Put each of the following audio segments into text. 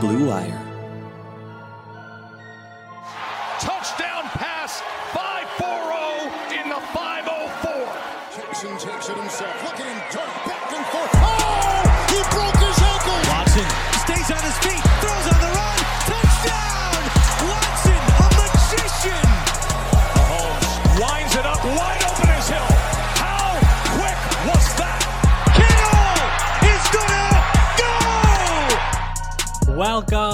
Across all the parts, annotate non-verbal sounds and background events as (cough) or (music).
Blue Wire. Touchdown pass, 5-4-0 in the 504. Jackson takes it himself. Look at him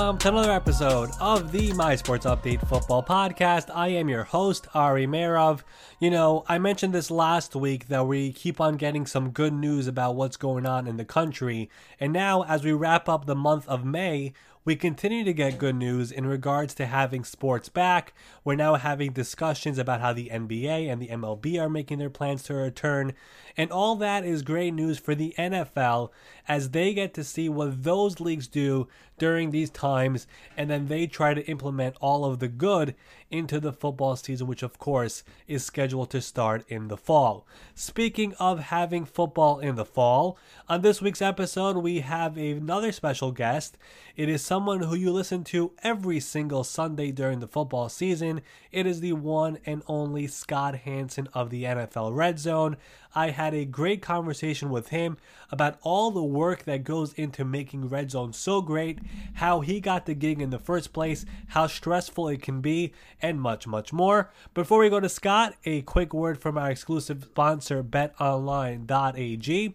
Welcome to another episode of the My Sports Update Football Podcast. I am your host, Ari Meirov. You know, I mentioned this last week that we keep on getting some good news about what's going on in the country. And now, as we wrap up the month of May, we continue to get good news in regards to having sports back. We're now having discussions about how the NBA and the MLB are making their plans to return. And all that is great news for the NFL as they get to see what those leagues do during these times and then they try to implement all of the good into the football season, which of course is scheduled to start in the fall. Speaking of having football in the fall, on this week's episode, we have another special guest. It is someone who you listen to every single Sunday during the football season. It is the one and only Scott Hanson of the NFL Red Zone. I had a great conversation with him about all the work that goes into making Red Zone so great, how he got the gig in the first place, how stressful it can be, and much, much more. Before we go to Scott, a quick word from our exclusive sponsor, betonline.ag.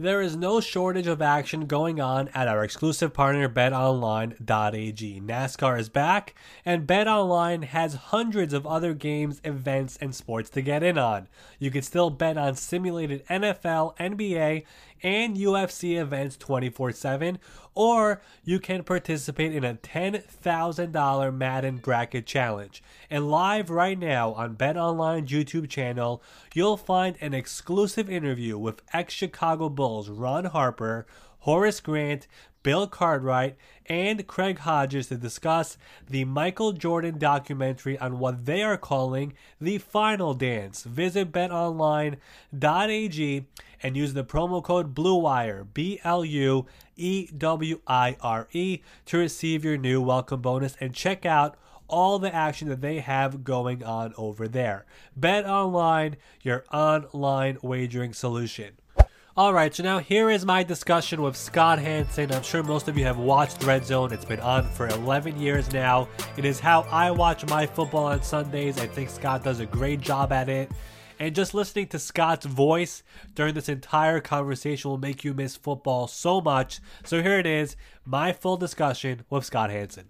There is no shortage of action going on at our exclusive partner betonline.ag. NASCAR is back, and BetOnline has hundreds of other games, events, and sports to get in on. You can still bet on simulated NFL, NBA, and UFC events 24 7, or you can participate in a $10,000 Madden Bracket Challenge. And live right now on BetOnline's YouTube channel, you'll find an exclusive interview with ex Chicago Bulls Ron Harper, Horace Grant, Bill Cartwright, and Craig Hodges to discuss the Michael Jordan documentary on what they are calling the final dance. Visit betonline.ag and use the promo code BLUEWIRE, B L U E W I R E, to receive your new welcome bonus and check out all the action that they have going on over there. Bet online, your online wagering solution. All right, so now here is my discussion with Scott Hanson. I'm sure most of you have watched Red Zone. It's been on for 11 years now. It is how I watch my football on Sundays. I think Scott does a great job at it. And just listening to Scott's voice during this entire conversation will make you miss football so much. So here it is, my full discussion with Scott Hanson.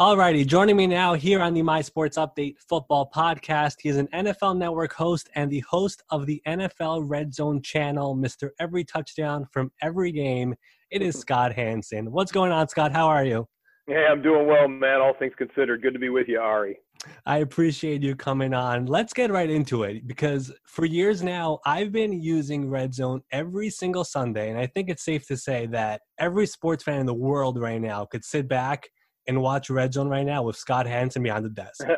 Alrighty, joining me now here on the My Sports Update Football Podcast. He is an NFL Network host and the host of the NFL Red Zone channel, Mr. Every Touchdown from Every Game. It is Scott Hanson. What's going on, Scott? How are you? Hey, I'm doing well, man. All things considered, good to be with you, Ari. I appreciate you coming on. Let's get right into it because for years now, I've been using Red Zone every single Sunday. And I think it's safe to say that every sports fan in the world right now could sit back and watch Red Zone right now with Scott Hanson behind the desk. (laughs)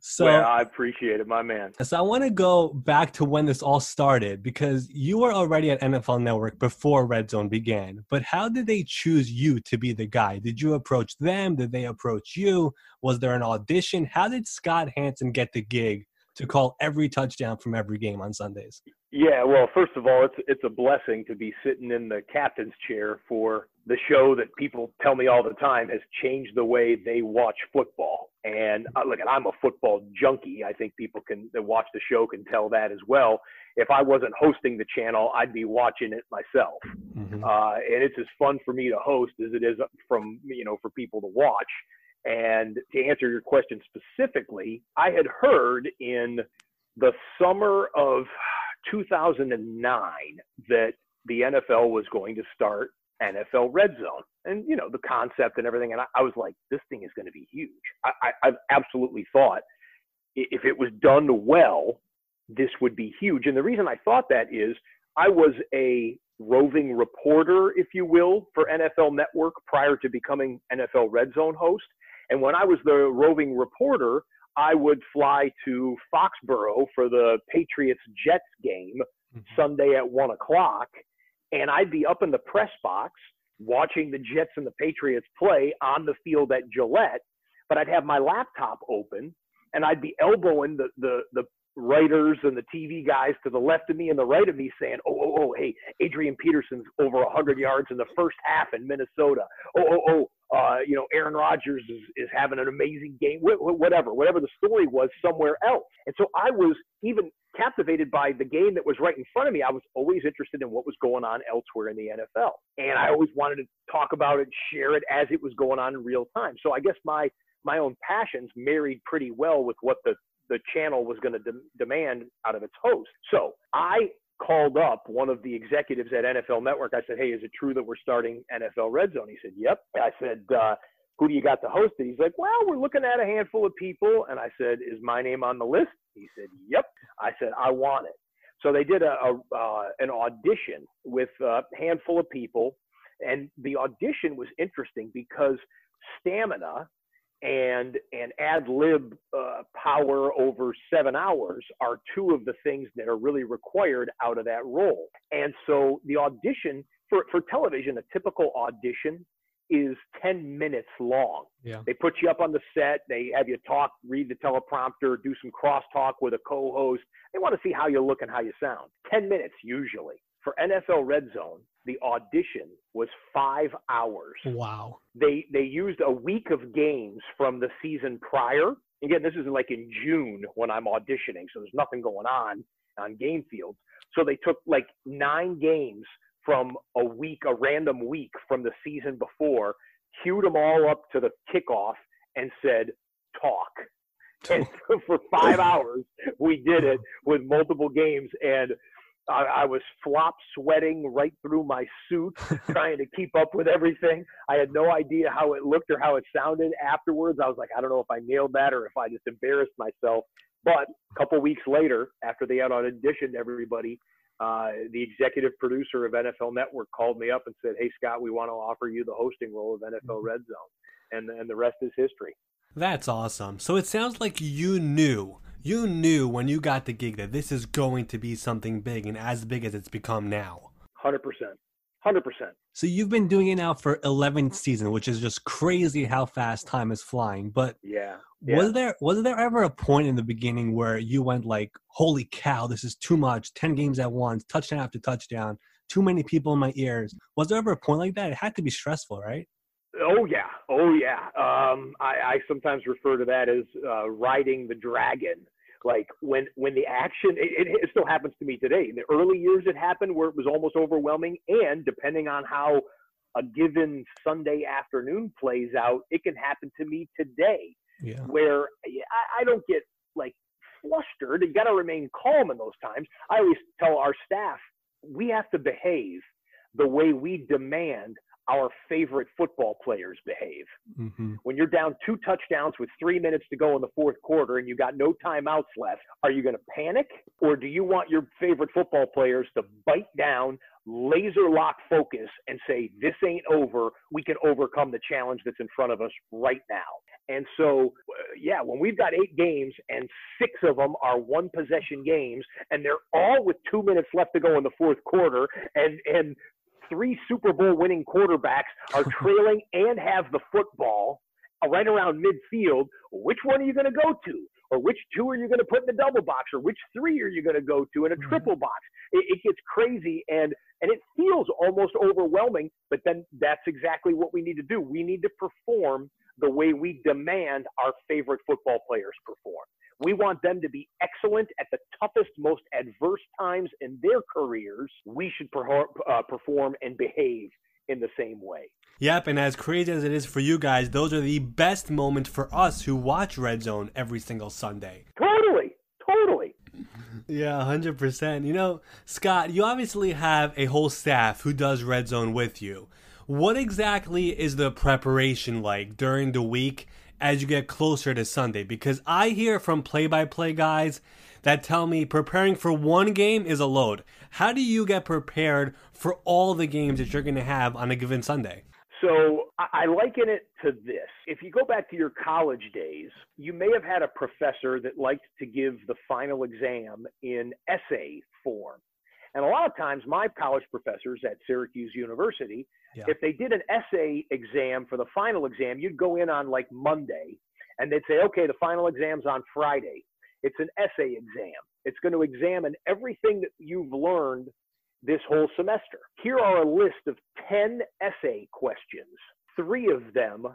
So well, I appreciate it, my man. So I want to go back to when this all started because you were already at NFL Network before Red Zone began. But how did they choose you to be the guy? Did you approach them? Did they approach you? Was there an audition? How did Scott Hanson get the gig to call every touchdown from every game on Sundays? Yeah, well, first of all, it's it's a blessing to be sitting in the captain's chair for the show that people tell me all the time has changed the way they watch football. And uh, look, I'm a football junkie. I think people can that watch the show can tell that as well. If I wasn't hosting the channel, I'd be watching it myself. Mm-hmm. Uh, and it's as fun for me to host as it is from you know for people to watch. And to answer your question specifically, I had heard in the summer of 2009 that the NFL was going to start NFL Red Zone, and you know the concept and everything. And I, I was like, this thing is going to be huge. I, I, I've absolutely thought if it was done well, this would be huge. And the reason I thought that is I was a roving reporter, if you will, for NFL Network prior to becoming NFL Red Zone host. And when I was the roving reporter, I would fly to Foxborough for the Patriots Jets game mm-hmm. Sunday at one o'clock, and I'd be up in the press box watching the Jets and the Patriots play on the field at Gillette, but I'd have my laptop open and I'd be elbowing the the the writers and the TV guys to the left of me and the right of me saying, oh, oh, oh, hey, Adrian Peterson's over 100 yards in the first half in Minnesota. Oh, oh, oh, uh, you know, Aaron Rodgers is, is having an amazing game, whatever, whatever the story was somewhere else. And so I was even captivated by the game that was right in front of me. I was always interested in what was going on elsewhere in the NFL. And I always wanted to talk about it, share it as it was going on in real time. So I guess my my own passions married pretty well with what the the channel was going to de- demand out of its host. So I called up one of the executives at NFL Network. I said, "Hey, is it true that we're starting NFL Red Zone?" He said, "Yep." I said, uh, "Who do you got to host it?" He's like, "Well, we're looking at a handful of people." And I said, "Is my name on the list?" He said, "Yep." I said, "I want it." So they did a, a uh, an audition with a handful of people, and the audition was interesting because stamina and and ad lib uh, power over seven hours are two of the things that are really required out of that role. And so the audition for for television, a typical audition is 10 minutes long. Yeah. They put you up on the set, they have you talk, read the teleprompter, do some crosstalk with a co-host. They want to see how you look and how you sound. 10 minutes usually. For NFL Red Zone, the audition was five hours. Wow. They they used a week of games from the season prior. Again, this is like in June when I'm auditioning, so there's nothing going on on game fields. So they took like nine games from a week, a random week from the season before, queued them all up to the kickoff, and said, "Talk." (laughs) And (laughs) for five hours, we did it with multiple games, and I, I was flop sweating right through my suit, (laughs) trying to keep up with everything. I had no idea how it looked or how it sounded afterwards. I was like, I don't know if I nailed that or if I just embarrassed myself. But a couple weeks later, after they had auditioned everybody, uh, the executive producer of NFL Network called me up and said, "Hey Scott, we want to offer you the hosting role of NFL mm-hmm. Red Zone," and and the rest is history. That's awesome. So it sounds like you knew you knew when you got the gig that this is going to be something big and as big as it's become now. 100%. 100%. So you've been doing it now for 11 seasons, which is just crazy how fast time is flying. But yeah, yeah. was there was there ever a point in the beginning where you went like, "Holy cow, this is too much! 10 games at once, touchdown after touchdown, too many people in my ears." Was there ever a point like that? It had to be stressful, right? Oh yeah, oh yeah. Um, I, I sometimes refer to that as uh, riding the dragon like when when the action it, it, still happens to me today. In the early years it happened where it was almost overwhelming and depending on how a given sunday afternoon plays out it can happen to me today yeah. where I, I don't get like flustered. You got to remain calm in those times. I always tell our staff we have to behave the way we demand our favorite football players behave. Mm-hmm. When you're down two touchdowns with three minutes to go in the fourth quarter and you got no timeouts left, are you going to panic or do you want your favorite football players to bite down, laser lock focus, and say, This ain't over. We can overcome the challenge that's in front of us right now? And so, uh, yeah, when we've got eight games and six of them are one possession games, and they're all with two minutes left to go in the fourth quarter, and and three Super Bowl winning quarterbacks are (laughs) trailing and have the football right around midfield, which one are you going to go to? Or which two are you going to put in the double box? Or which three are you going to go to in a mm-hmm. triple box? It, it gets crazy and and it feels almost overwhelming. But then that's exactly what we need to do. We need to perform the way we demand our favorite football players perform. We want them to be excellent at the toughest, most adverse times in their careers. We should per- uh, perform and behave in the same way. Yep, and as crazy as it is for you guys, those are the best moments for us who watch Red Zone every single Sunday. Totally, totally. Yeah, 100%. You know, Scott, you obviously have a whole staff who does Red Zone with you. What exactly is the preparation like during the week as you get closer to Sunday because I hear from play by play guys that tell me preparing for one game is a load. How do you get prepared for all the games that you're going to have on a given Sunday? So I liken it to this. If you go back to your college days, you may have had a professor that liked to give the final exam in essay form. And a lot of times, my college professors at Syracuse University Yeah. If they did an essay exam for the final exam, you'd go in on like Monday and they'd say, okay, the final exam's on Friday. It's an essay exam. It's going to examine everything that you've learned this whole semester. Here are a list of 10 essay questions. Three of them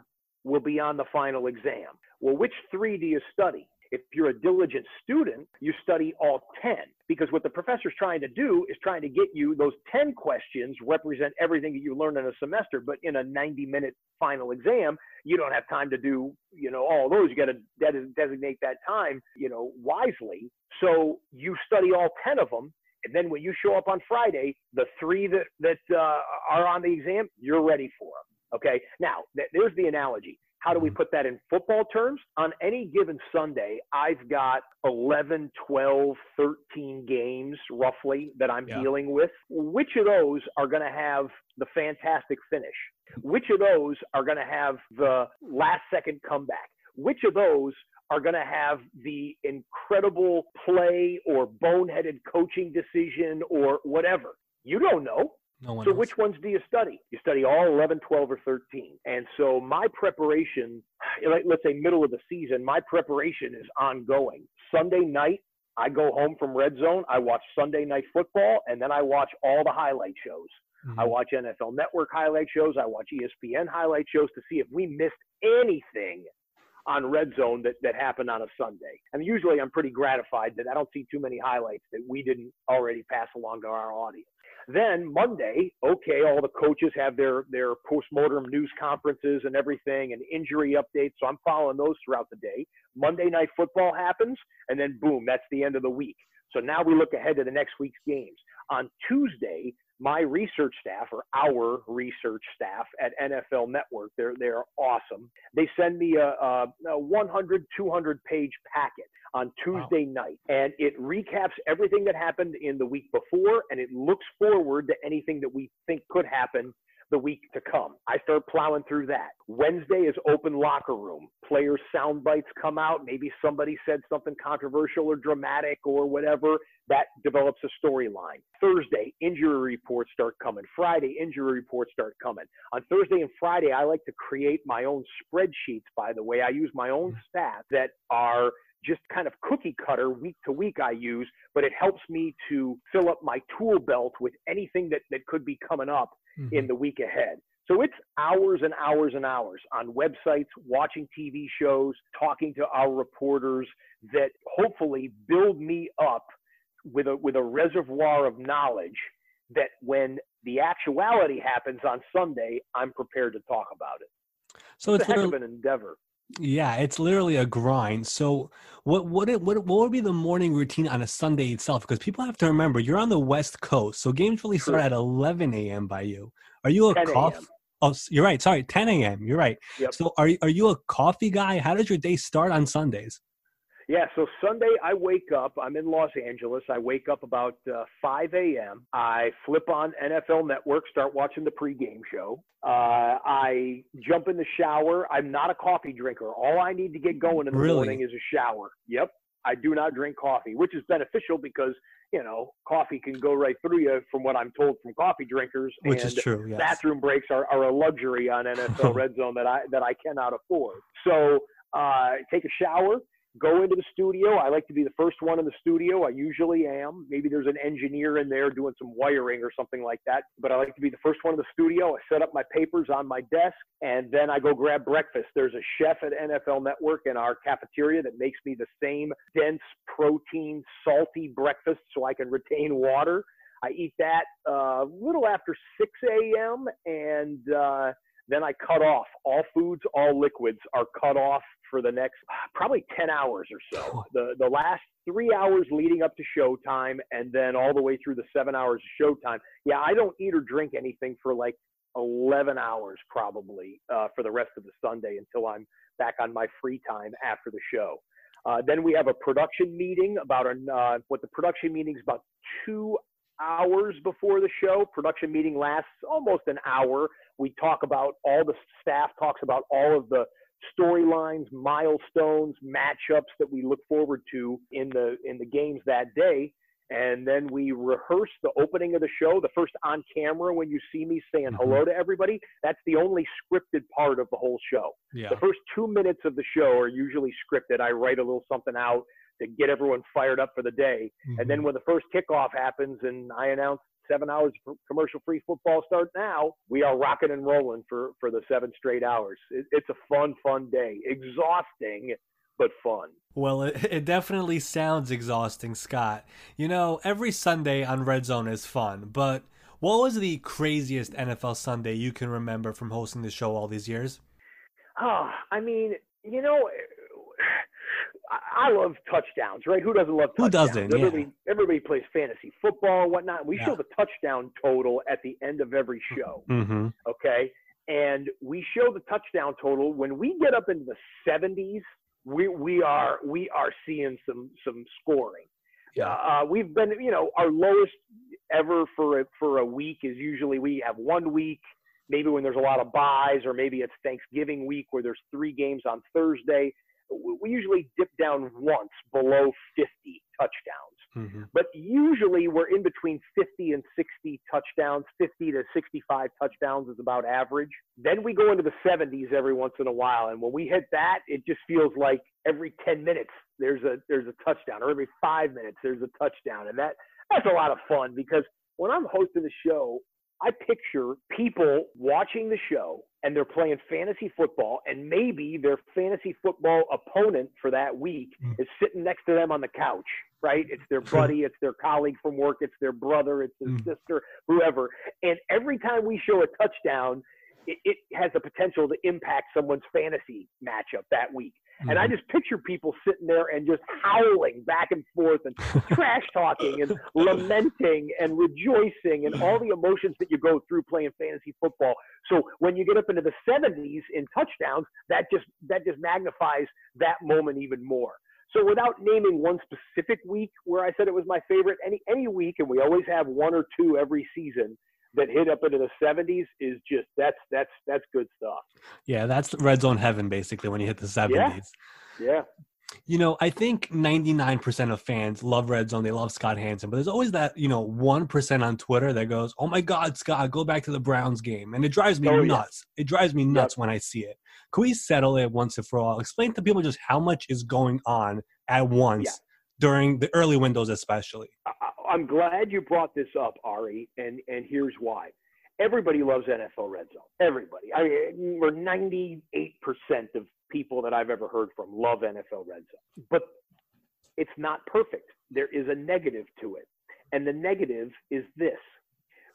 will be on the final exam. Well, which three do you study? If you're a diligent student, you study all 10 because what the professor's trying to do is trying to get you those 10 questions represent everything that you learned in a semester, but in a 90 minute final exam, you don't have time to do, you know, all those. You got to de- designate that time, you know, wisely. So you study all 10 of them. And then when you show up on Friday, the three that, that uh, are on the exam, you're ready for them. Okay. Now, th- there's the analogy. How do we put that in football terms? On any given Sunday, I've got 11, 12, 13 games roughly that I'm Yeah. dealing with. Which of those are going to have the fantastic finish? Which of those are going to have the last second comeback? Which of those are going to have the incredible play or boneheaded coaching decision or whatever? You don't know. No one So knows. which ones do you study? You study all 11, 12, or 13. And so my preparation, let's say middle of the season, my preparation is ongoing. Sunday night, I go home from Red Zone. I watch Sunday night football, and then I watch all the highlight shows. I Mhm. watch NFL Network highlight shows. I watch ESPN highlight shows to see if we missed anything on Red Zone that, that happened on a Sunday. And usually I'm pretty gratified that I don't see too many highlights that we didn't already pass along to our audience. Then Monday, okay, all the coaches have their their postmortem news conferences and everything and injury updates. So I'm following those throughout the day. Monday night football happens, and then boom, that's the end of the week. So now we look ahead to the next week's games. On Tuesday, my research staff or our research staff at NFL Network, they're they're awesome. They send me a, a, a 100 200 page packet on Tuesday night and it recaps everything that happened in the week before and it looks forward to anything that we think could happen the week to come. I start plowing through that. Wednesday is open locker room. Players' sound bites come out. Maybe somebody said something controversial or dramatic or whatever. That develops a storyline. Thursday, injury reports start coming. Friday, injury reports start coming. On Thursday and Friday, I like to create my own spreadsheets, by the way. I use my own stats that are just kind of cookie cutter week to week I use, but it helps me to fill up my tool belt with anything that, that could be coming up Mhm. in the week ahead. So it's hours and hours and hours on websites, watching TV shows, talking to our reporters that hopefully build me up with a with a reservoir of knowledge that when the actuality happens on Sunday, I'm prepared to talk about it. so It's it's a heck of an endeavor. yeah, it's literally a grind. So what what it, what what would be the morning routine on a Sunday itself? Because people have to remember you're on the West Coast, so games really start True. at 11 a.m. by you. Are you a coffee? Oh, you're right. Sorry, 10 a.m. You're right. Yep. So are you- are you a coffee guy? How does your day start on Sundays? Yeah, so Sunday I wake up. I'm in Los Angeles. I wake up about uh, 5 a.m. I flip on NFL Network, start watching the pregame show. Uh, I jump in the shower. I'm not a coffee drinker. All I need to get going in the Really? morning is a shower. Yep. I do not drink coffee, which is beneficial because, you know, coffee can go right through you from what I'm told from coffee drinkers. Which and is true. Yes. bathroom breaks are, are a luxury on NFL (laughs) Red Zone that I that I cannot afford. So uh, take a shower, go into the studio. I like to be the first one in the studio. I usually am. Maybe there's an engineer in there doing some wiring or something like that. But I like to be the first one in the studio. I set up my papers on my desk and then I go grab breakfast. There's a chef at NFL Network in our cafeteria that makes me the same dense protein, salty breakfast so I can retain water. I eat that uh, a little after 6 a.m. and uh, then I cut off. All foods, all liquids are cut off for the next (sighs) probably 10 hours or so. (sighs) The the last three hours leading up to showtime, and then all the way through the seven hours of showtime. Yeah, I don't eat or drink anything for like 11 hours probably uh, for the rest of the Sunday until I'm back on my free time after the show. Uh, then we have a production meeting about an, uh, what the production meeting is about two hours before the show. Production meeting lasts almost an hour. We talk about all the staff talks about all of the storylines, milestones, matchups that we look forward to in the in the games that day. and then we rehearse the opening of the show, the first on camera when you see me saying Mhm. hello to everybody. That's the only scripted part of the whole show. Yeah. The first two minutes of the show are usually scripted. I write a little something out to get everyone fired up for the day. Mm-hmm. And then when the first kickoff happens and I announce seven hours of commercial free football start now, we are rocking and rolling for, for the seven straight hours. It, it's a fun, fun day. Exhausting, but fun. Well, it, it definitely sounds exhausting, Scott. You know, every Sunday on Red Zone is fun, but what was the craziest NFL Sunday you can remember from hosting the show all these years? Oh, I mean, you know, I, I love touchdowns, right? Who doesn't love touchdowns? Who doesn't? Yeah. Everybody, everybody plays fantasy football and whatnot. We Yeah. show the touchdown total at the end of every show. Mm-hmm. okay? And we show the touchdown total when we get up into the 70s. We we are we are seeing some some scoring. Yeah. Uh, we've been you know our lowest ever for a, for a week is usually we have one week maybe when there's a lot of buys or maybe it's Thanksgiving week where there's three games on Thursday. We usually dip down once below 50 touchdowns Mm-hmm. but usually we're in between 50 and 60 touchdowns. 50 to 65 touchdowns is about average. Then we go into the 70s every once in a while, and when we hit that, it just feels like every 10 minutes there's a there's a touchdown, or every five minutes there's a touchdown, and that that's a lot of fun because when I'm hosting the show, I picture people watching the show and they're playing fantasy football, and maybe their fantasy football opponent for that week Mm. is sitting next to them on the couch, right? It's their buddy, it's their colleague from work, it's their brother, it's their Mm. sister, whoever. And every time we show a touchdown, it, it has the potential to impact someone's fantasy matchup that week. And I mm-hmm. just picture people sitting there and just howling back and forth and (laughs) trash talking and lamenting and rejoicing and all the emotions that you go through playing fantasy football. So when you get up into the 70s in touchdowns, that just that just magnifies that moment even more. So without naming one specific week where I said it was my favorite, any any week, and we always have one or two every season that hit up into the 70s is just that's that's that's good stuff. Yeah, that's red zone heaven basically when you hit the 70s. Yeah. yeah. You know, I think 99% of fans love red zone. They love Scott Hanson, but there's always that, you know, 1% on Twitter that goes, "Oh my god, Scott, go back to the Browns game." And it drives me Oh, yeah. nuts. It drives me nuts when I see it. Can we settle it once and for all? Explain to people just how much is going on at once Yeah. During the early windows especially. I'm glad you brought this up, Ari, and and here's why. Everybody loves NFL Red Zone. Everybody. I mean, we're 98% of people that I've ever heard from love NFL Red Zone. But it's not perfect. There is a negative to it. And the negative is this.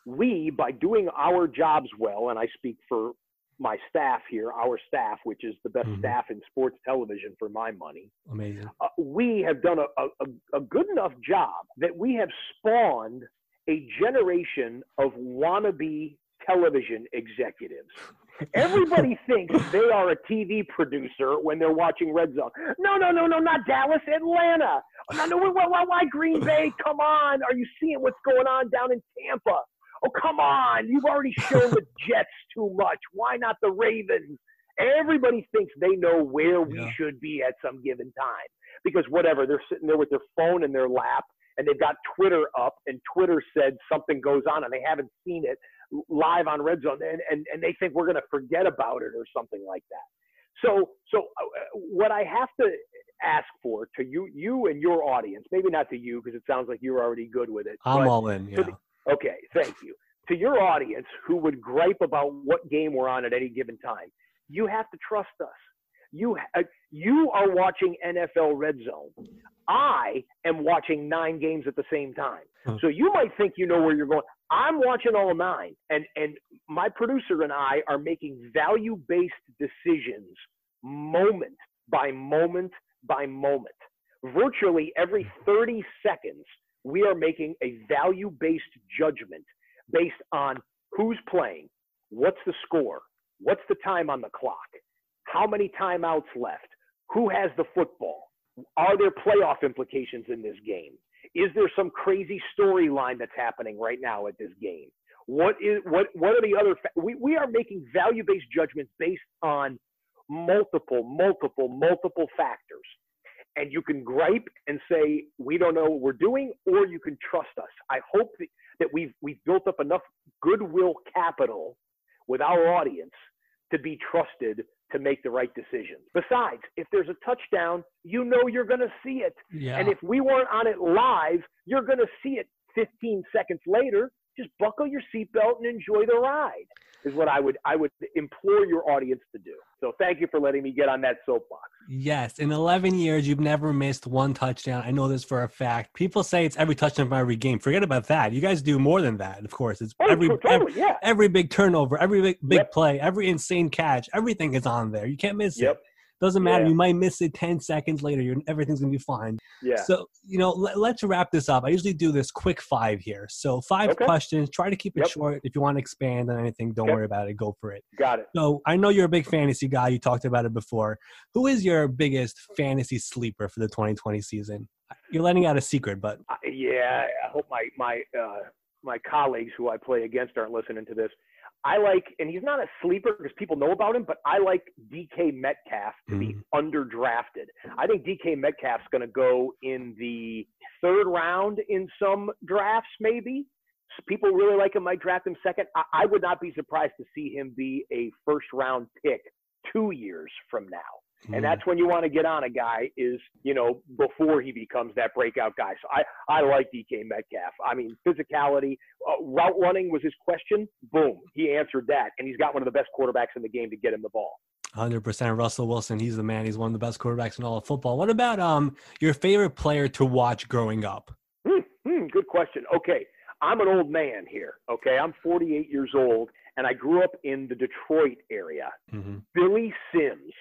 We, by doing our jobs well, and I speak for my staff here, our staff, which is the best Mhm. staff in sports television for my money, Amazing. uh, we have done a, a, a- a good enough job that we have spawned a generation of wannabe television executives. (laughs) Everybody thinks they are a TV producer when they're watching Red Zone. No, no, no, no, not Dallas, Atlanta. No, no, why, why, why Green Bay? (laughs) Come on. Are you seeing what's going on down in Tampa? Oh, come on. You've already shown the (laughs) Jets too much. Why not the Ravens? Everybody thinks they know where we Yeah. should be at some given time because whatever, they're sitting there with their phone in their lap and they've got Twitter up and Twitter said something goes on and they haven't seen it live on Red Zone and, and, and they think we're going to forget about it or something like that. So, so uh, what I have to ask for to you, you and your audience, maybe not to you because it sounds like you're already good with it. I'm all in, yeah. for the- Okay, thank you. To your audience who would gripe about what game we're on at any given time, you have to trust us. You uh, you are watching NFL Red Zone. I am watching nine games at the same time. Hmm. So you might think you know where you're going. I'm watching all nine, and and my producer and I are making value-based decisions, moment by moment by moment. Virtually every 30 seconds, we are making a value-based judgment based on who's playing, what's the score, what's the time on the clock, how many timeouts left, who has the football, are there playoff implications in this game? Is there some crazy storyline that's happening right now at this game? What is what what are the other fa- we we are making value-based judgments based on multiple multiple multiple factors. And you can gripe and say we don't know what we're doing, or you can trust us. I hope that, that we've we've built up enough goodwill capital with our audience to be trusted to make the right decisions. Besides, if there's a touchdown, you know you're going to see it. Yeah. And if we weren't on it live, you're going to see it 15 seconds later. Just buckle your seatbelt and enjoy the ride. Is what I would I would implore your audience to do. So thank you for letting me get on that soapbox. Yes, in 11 years, you've never missed one touchdown. I know this for a fact. People say it's every touchdown from every game. Forget about that. You guys do more than that, of course. It's Oh, every, totally, every, yeah. every big turnover, every big, big Yep. play, every insane catch. Everything is on there. You can't miss Yep. it. Doesn't matter. Yeah. You might miss it 10 seconds later. You're, everything's going to be fine. Yeah. So, you know, let, let's wrap this up. I usually do this quick five here. So, five Okay. questions. Try to keep it Yep. short. If you want to expand on anything, don't Okay. worry about it. Go for it. Got it. So, I know you're a big fantasy guy. You talked about it before. Who is your biggest fantasy sleeper for the 2020 season? You're letting out a secret, but I- yeah, I hope my my uh, my colleagues who I play against aren't listening to this. I like, and he's not a sleeper because people know about him, but I like DK Metcalf to be mm-hmm. underdrafted. I think DK Metcalf's going to go in the third round in some drafts, maybe. People really like him, might draft him second. I, I would not be surprised to see him be a first round pick two years from now. Mm, And that's when you want to get on a guy is, you know, before he becomes that breakout guy. So I, I like DK Metcalf. I mean, physicality, uh, route running was his question. Boom. He answered that. And he's got one of the best quarterbacks in the game to get him the ball. 100% Russell Wilson. He's the man. He's one of the best quarterbacks in all of football. What about um your favorite player to watch growing up? Hmm, hmm, good question. Okay. I'm an old man here. Okay. I'm 48 years old and I grew up in the Detroit area. hmm Billy Sims,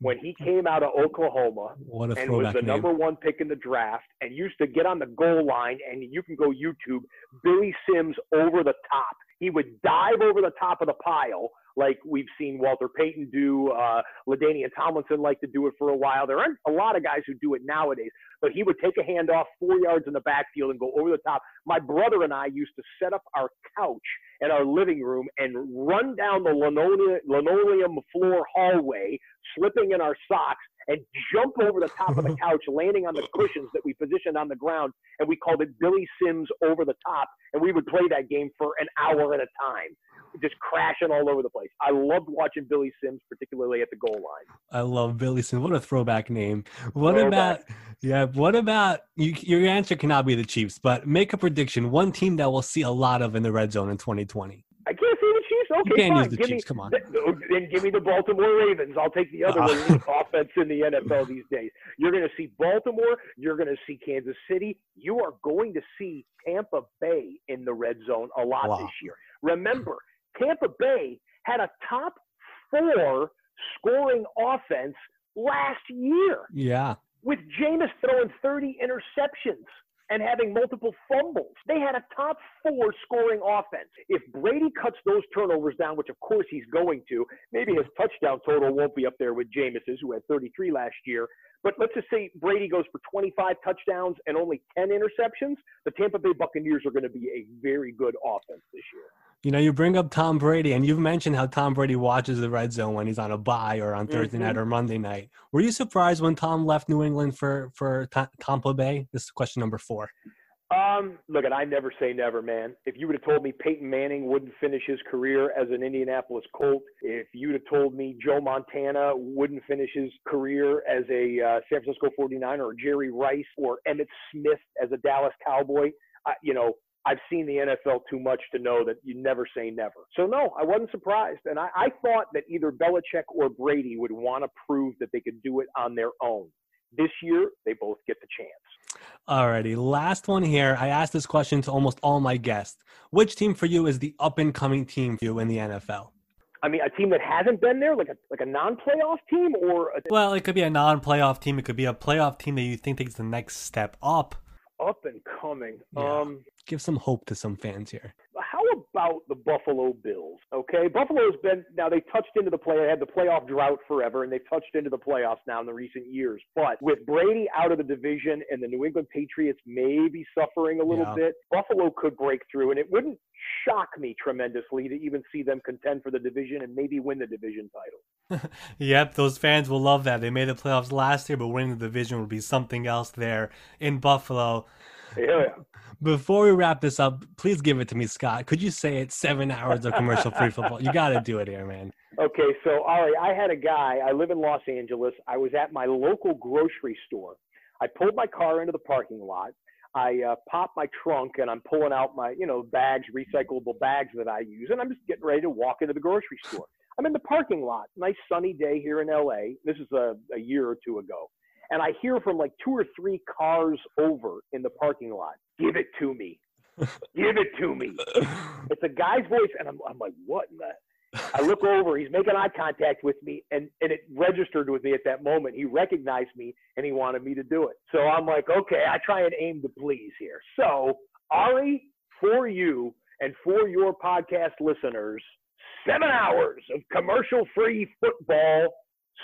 when he came out of Oklahoma, and was the name. number one pick in the draft and used to get on the goal line and you can go YouTube Billy Sims over the top. He would dive over the top of the pile like we've seen Walter Payton do, uh, LaDainian Tomlinson like to do it for a while. There aren't a lot of guys who do it nowadays, but he would take a handoff four yards in the backfield and go over the top. My brother and I used to set up our couch in our living room and run down the linoleum floor hallway, slipping in our socks, and jump over the top of the (laughs) couch, landing on the cushions that we positioned on the ground. And we called it Billy Sims over the top. And we would play that game for an hour at a time, just crashing all over the place. I loved watching Billy Sims, particularly at the goal line. I love Billy Sims. What a throwback name. What Throwback. about yeah? What about you? Your answer cannot be the Chiefs, but make a prediction. One team that we'll see a lot of in the red zone in 2020. I can't see the Chiefs. Okay, You can't fine. use the give Chiefs. Me, Come on. (laughs) Then give me the Baltimore Ravens. I'll take the other Uh. elite (laughs) offense in the NFL these days. You're going to see Baltimore. You're going to see Kansas City. You are going to see Tampa Bay in the red zone a lot Wow. this year. Remember, Tampa Bay had a top four scoring offense last year Yeah, with Jameis throwing 30 interceptions and having multiple fumbles. They had a top four scoring offense. If Brady cuts those turnovers down, which of course he's going to, maybe his touchdown total won't be up there with Jameis's, who had 33 last year. But let's just say Brady goes for 25 touchdowns and only 10 interceptions. The Tampa Bay Buccaneers are going to be a very good offense this year. You know, you bring up Tom Brady, and you've mentioned how Tom Brady watches the red zone when he's on a bye or on Thursday Mhm. night or Monday night. Were you surprised when Tom left New England for for Ta- Tampa Bay? This is question number four. Um, look, and I never say never, man. If you would have told me Peyton Manning wouldn't finish his career as an Indianapolis Colt, if you'd have told me Joe Montana wouldn't finish his career as a uh, San Francisco 49er or Jerry Rice or Emmitt Smith as a Dallas Cowboy, I, you know, I've seen the NFL too much to know that you never say never. So no, I wasn't surprised, and I, I thought that either Belichick or Brady would want to prove that they could do it on their own. This year, they both get the chance. Alrighty, last one here. I asked this question to almost all my guests. Which team for you is the up and coming team for you in the NFL? I mean, a team that hasn't been there, like a like a non-playoff team, or a Well, it could be a non-playoff team. It could be a playoff team that you think takes the next step up. Up and coming. Yeah. Um, Give some hope to some fans here. how about the Buffalo Bills? Okay, Buffalo's been now they touched into the play. They had the playoff drought forever, and they've touched into the playoffs now in the recent years. But with Brady out of the division and the New England Patriots maybe suffering a little Yeah. bit, Buffalo could break through, and it wouldn't shock me tremendously to even see them contend for the division and maybe win the division title. (laughs) yep, those fans will love that. They made the playoffs last year, but winning the division would be something else there in Buffalo. Yeah. Before we wrap this up, please give it to me, Scott. Could you say it seven hours of commercial free (laughs) football? You got to do it here, man. Okay, so Ari, I had a guy. I live in Los Angeles. I was at my local grocery store. I pulled my car into the parking lot. I uh, pop my trunk and I'm pulling out my, you know, bags, recyclable bags that I use, and I'm just getting ready to walk into the grocery store. I'm in the parking lot. Nice sunny day here in LA. This is a, a year or two ago. And I hear from like two or three cars over in the parking lot, give it to me. give it to me. (laughs) It's a guy's voice, and I'm, I'm like, what in the (laughs) I look over, he's making eye contact with me, and, and it registered with me at that moment. He recognized me and he wanted me to do it. So I'm like, okay, I try and aim to please here. So, Ari, for you and for your podcast listeners, seven hours of commercial free football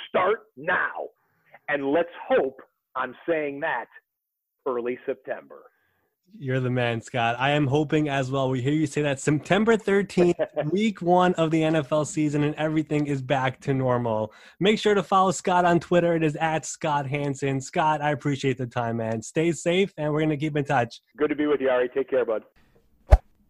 start now. And let's hope I'm saying that early September. You're the man, Scott. I am hoping as well. We hear you say that September 13th, (laughs) week one of the NFL season, and everything is back to normal. Make sure to follow Scott on Twitter. It is at Scott Hanson. Scott, I appreciate the time, man. Stay safe, and we're going to keep in touch. Good to be with you, Ari. Take care, bud.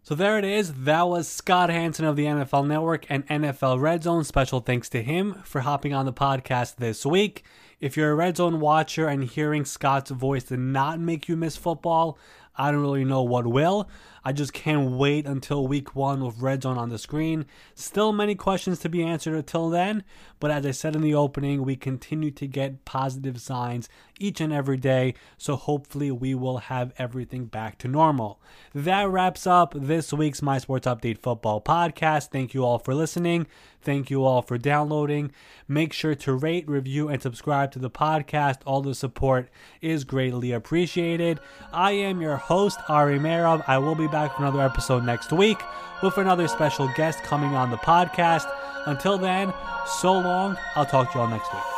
So there it is. That was Scott Hanson of the NFL Network and NFL Red Zone. Special thanks to him for hopping on the podcast this week. If you're a Red Zone watcher and hearing Scott's voice did not make you miss football, I don't really know what will. I just can't wait until week one with Red Zone on the screen. Still many questions to be answered until then, but as I said in the opening, we continue to get positive signs each and every day, so hopefully we will have everything back to normal. That wraps up this week's My Sports Update Football podcast. Thank you all for listening. Thank you all for downloading. Make sure to rate, review, and subscribe to the podcast. All the support is greatly appreciated. I am your host, Ari Meirov. I will be back for another episode next week with another special guest coming on the podcast. Until then, so long. I'll talk to you all next week.